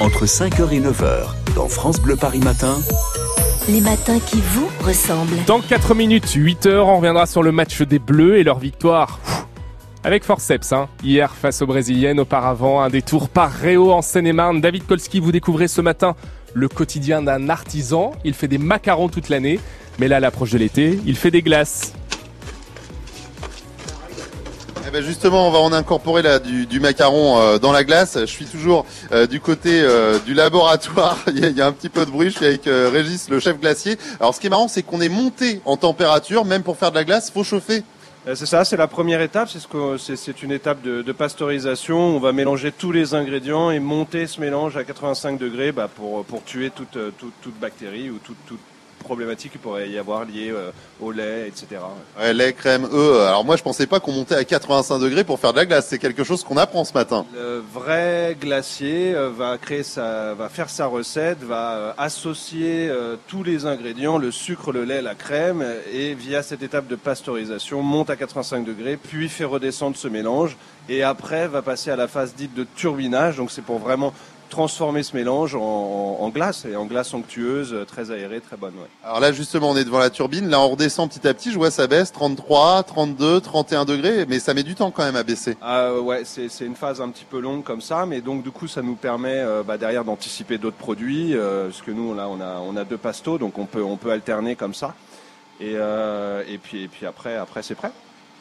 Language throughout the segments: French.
entre 5h et 9h, dans France Bleu Paris Matin. Les matins qui vous ressemblent. Dans 4 minutes, 8h, on reviendra sur le match des Bleus et leur victoire. Avec forceps, hein. hier face aux Brésiliennes, auparavant un détour par Réau en Seine-et-Marne. David Kolski, vous découvrez ce matin le quotidien d'un artisan. Il fait des macarons toute l'année, mais là, à l'approche de l'été, il fait des glaces. Eh ben justement, on va en incorporer là du, macaron euh, dans la glace. Je suis toujours euh, du côté euh, du laboratoire. il, y a, un petit peu de bruit. Je suis avec Régis, le chef glacier. Alors, ce qui est marrant, c'est qu'on est monté en température, même pour faire de la glace, faut chauffer. C'est ça, c'est la première étape. C'est ce une étape de, pasteurisation. On va mélanger tous les ingrédients et monter ce mélange à 85 degrés bah, pour pour tuer toute toute, toute bactérie ou toute toute problématique qu'il pourrait y avoir liée euh, au lait, etc. Ouais, lait, crème, œufs. Alors moi, je pensais pas qu'on montait à 85 degrés pour faire de la glace. C'est quelque chose qu'on apprend ce matin. Le vrai glacier euh, va créer sa, va faire sa recette, va euh, associer euh, tous les ingrédients, le sucre, le lait, la crème, et via cette étape de pasteurisation, monte à 85 degrés, puis fait redescendre ce mélange, et après va passer à la phase dite de turbinage. Donc c'est pour vraiment transformer ce mélange en, en glace, et en glace onctueuse, euh, très aérée, très bonne. ouais. Alors là, justement, on est devant la turbine. Là, on redescend petit à petit. Je vois ça baisse 33, 32, 31 degrés, mais ça met du temps quand même à baisser. Ah ouais, c'est c'est une phase un petit peu longue comme ça, mais donc du coup ça nous permet euh, bah, derrière d'anticiper d'autres produits, euh, parce que nous là on a on a deux pastos, donc on peut on peut alterner comme ça, et euh, et puis et puis après après c'est prêt.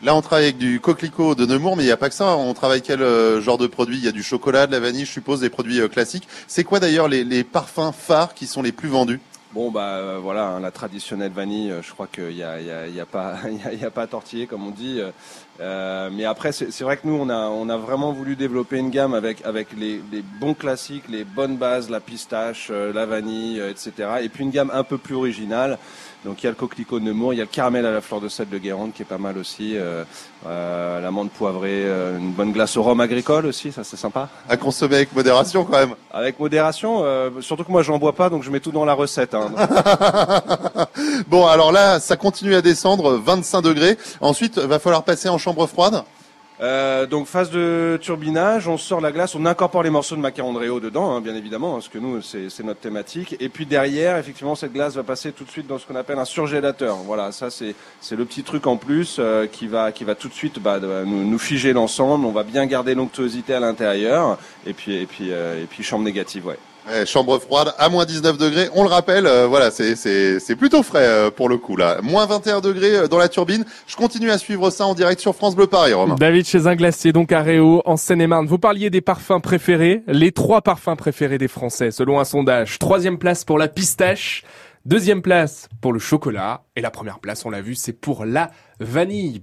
Là, on travaille avec du coquelicot de Nemours, mais il n'y a pas que ça. On travaille quel euh, genre de produits? Il y a du chocolat, de la vanille, je suppose, des produits euh, classiques. C'est quoi d'ailleurs les parfums phares qui sont les plus vendus? Bon bah euh, voilà, hein, la traditionnelle vanille, euh, je crois qu'il y a, y, a, il y a pas y a, pas à tortiller comme on dit. euh, mais après c'est vrai que nous on a on a vraiment voulu développer une gamme avec avec les, les bons classiques, les bonnes bases, la pistache, la vanille, etc. Et puis une gamme un peu plus originale. Donc il y a le coquelicot de Nemours, il y a le caramel à la fleur de sel de Guérande qui est pas mal aussi, euh, euh, l'amande poivrée, euh, une bonne glace au rhum agricole aussi, ça c'est sympa. À consommer avec modération quand même. Avec modération, surtout que moi j'en bois pas donc je mets tout dans la recette. Bon, alors là, ça continue à descendre, 25 degrés. Ensuite, va falloir passer en chambre froide. Euh, donc phase de turbinage, on sort la glace, on incorpore les morceaux de macaron de Réau dedans, hein, bien évidemment, hein, parce que nous c'est c'est notre thématique. Et puis derrière, effectivement, cette glace va passer tout de suite dans ce qu'on appelle un surgélateur. Voilà, ça c'est c'est le petit truc en plus euh, qui va qui va tout de suite bah, de- nous, nous figer l'ensemble. On va bien garder l'onctuosité à l'intérieur. Et puis et puis euh, et puis chambre négative, ouais. Ouais, chambre froide à moins 19 degrés. On le rappelle, euh, voilà, c'est c'est c'est plutôt frais euh, pour le coup là. Moins 21 degrés dans la turbine. Je continue à suivre ça en direct sur France Bleu Paris, Romain. David chez un glacier, donc à Réau, en Seine-et-Marne. Vous parliez des parfums préférés, les trois parfums préférés des Français, selon un sondage. Troisième place pour la pistache, deuxième place pour le chocolat, et la première place, on l'a vu, c'est pour la vanille.